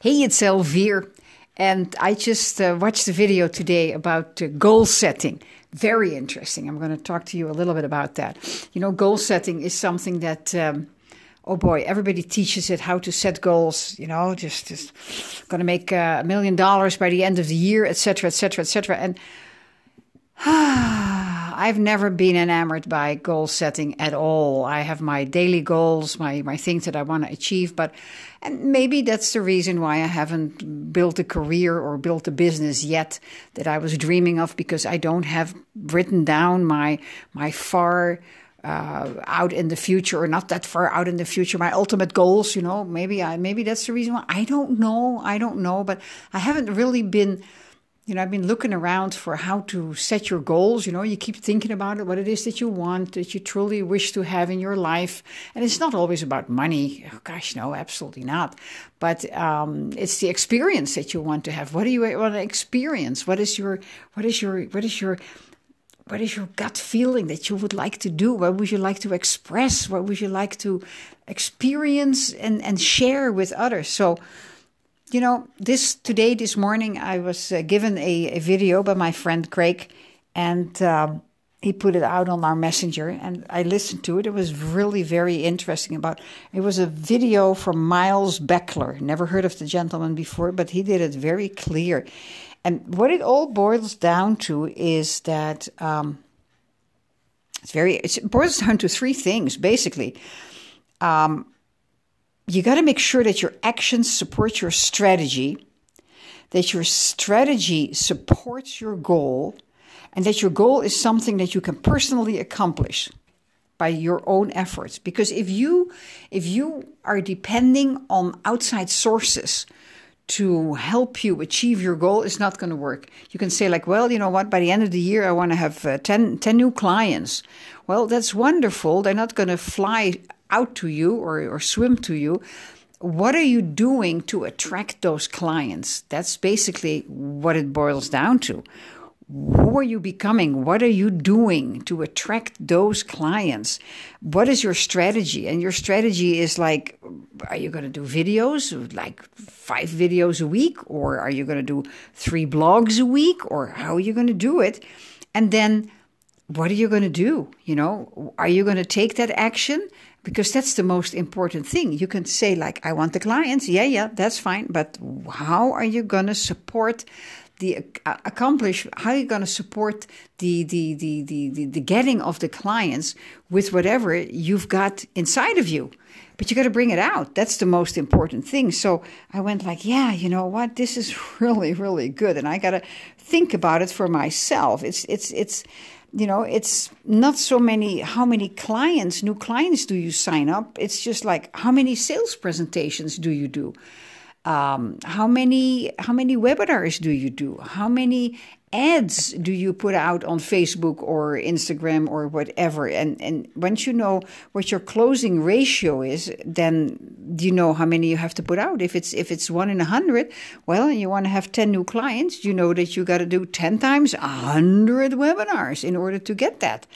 Hey, it's Elvire. And I just uh, watched the video today about uh, goal setting. Very interesting. I'm going to talk to you a little bit about that. You know, goal setting is something that, um, oh boy, everybody teaches it how to set goals. You know, just just going to make uh, a million dollars by the end of the year, etc., etc., etc. And I've never been enamored by goal setting at all. I have my daily goals, my, my things that I want to achieve, but and maybe that's the reason why I haven't built a career or built a business yet that I was dreaming of because I don't have written down my my far uh, out in the future or not that far out in the future my ultimate goals you know. Maybe I maybe that's the reason why. I don't know. I don't know but I haven't really been you know, I've been looking around for how to set your goals. You know, you keep thinking about it, what it is that you want, that you truly wish to have in your life. And it's not always about money. Oh, gosh, no, absolutely not. But um, it's the experience that you want to have. What do you want to experience? What is your, what is your, what is your, what is your gut feeling that you would like to do? What would you like to express? What would you like to experience and, and share with others? So, you know, this today, this morning, I was uh, given a, a, video by my friend Craig, and um, he put it out on our messenger, and I listened to it. It was really very interesting. About it was a video from Miles Beckler. Never heard of the gentleman before, but he did it very clear. And what it all boils down to is that um, it's very. It boils down to three things basically. Um, you got to make sure that your actions support your strategy, that your strategy supports your goal, and that your goal is something that you can personally accomplish by your own efforts. Because if you if you are depending on outside sources to help you achieve your goal it's not going to work. You can say like well you know what? By the end of the year i want to have uh, 10, 10 new clients. Well that's wonderful. They're not going to fly out to you or, or swim to you, what are you doing to attract those clients? That's basically what it boils down to. Who are you becoming? What are you doing to attract those clients? What is your strategy? And your strategy is like, are you going to do videos, like five videos a week? Or are you going to do three blogs a week? Or how are you going to do it? And then what are you going to do? You know, are you going to take that action? Because that's the most important thing. You can say, like, I want the clients. Yeah, yeah, that's fine. But how are you going to support the uh, accomplish? How are you going to support the, the, the, the, the, the getting of the clients with whatever you've got inside of you? But you got to bring it out. That's the most important thing. So I went like, yeah, you know what? This is really, really good. And I got to think about it for myself. It's, it's, it's, you know, it's not so many how many clients, new clients do you sign up? It's just like how many sales presentations do you do? Um, how many how many webinars do you do? How many ads do you put out on Facebook or Instagram or whatever? And and once you know what your closing ratio is, then you know how many you have to put out. If it's if it's one in a hundred, well, you want to have ten new clients, you know that you got to do ten times a hundred webinars in order to get that.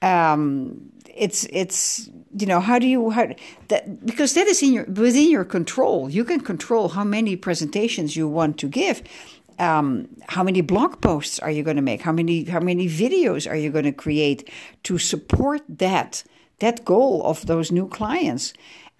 Um, it's it's you know how do you how that because that is in your within your control. You can control how many presentations you want to give um, how many blog posts are you going to make? How many how many videos are you going to create to support that that goal of those new clients?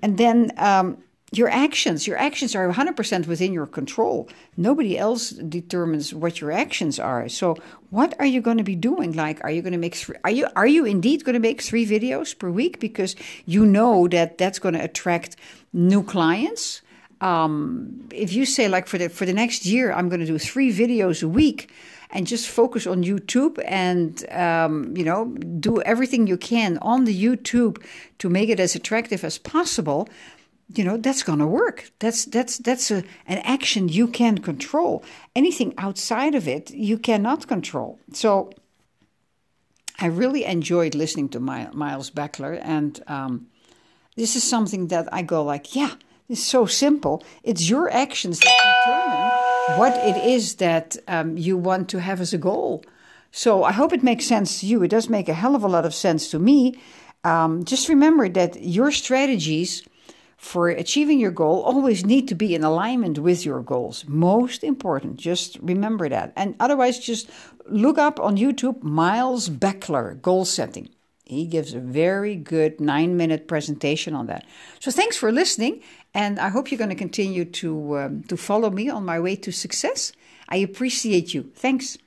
And then um, your actions. Your actions are 100% within your control. Nobody else determines what your actions are. So, what are you going to be doing? Like, are you going to make three, are you are you indeed going to make three videos per week because you know that that's going to attract new clients? um, if you say like for the for the next year i'm going to do three videos a week and just focus on youtube and um, you know do everything you can on the youtube to make it as attractive as possible you know that's going to work that's that's that's a, an action you can control anything outside of it you cannot control so i really enjoyed listening to miles beckler and um, this is something that i go like yeah it's so simple. It's your actions that determine what it is that um, you want to have as a goal. So I hope it makes sense to you. It does make a hell of a lot of sense to me. Um, just remember that your strategies for achieving your goal always need to be in alignment with your goals. Most important, just remember that. And otherwise, just look up on YouTube Miles Beckler goal setting. He gives a very good nine minute presentation on that. So thanks for listening, and I hope you're going to continue to um, to follow me on my way to success. I appreciate you. Thanks.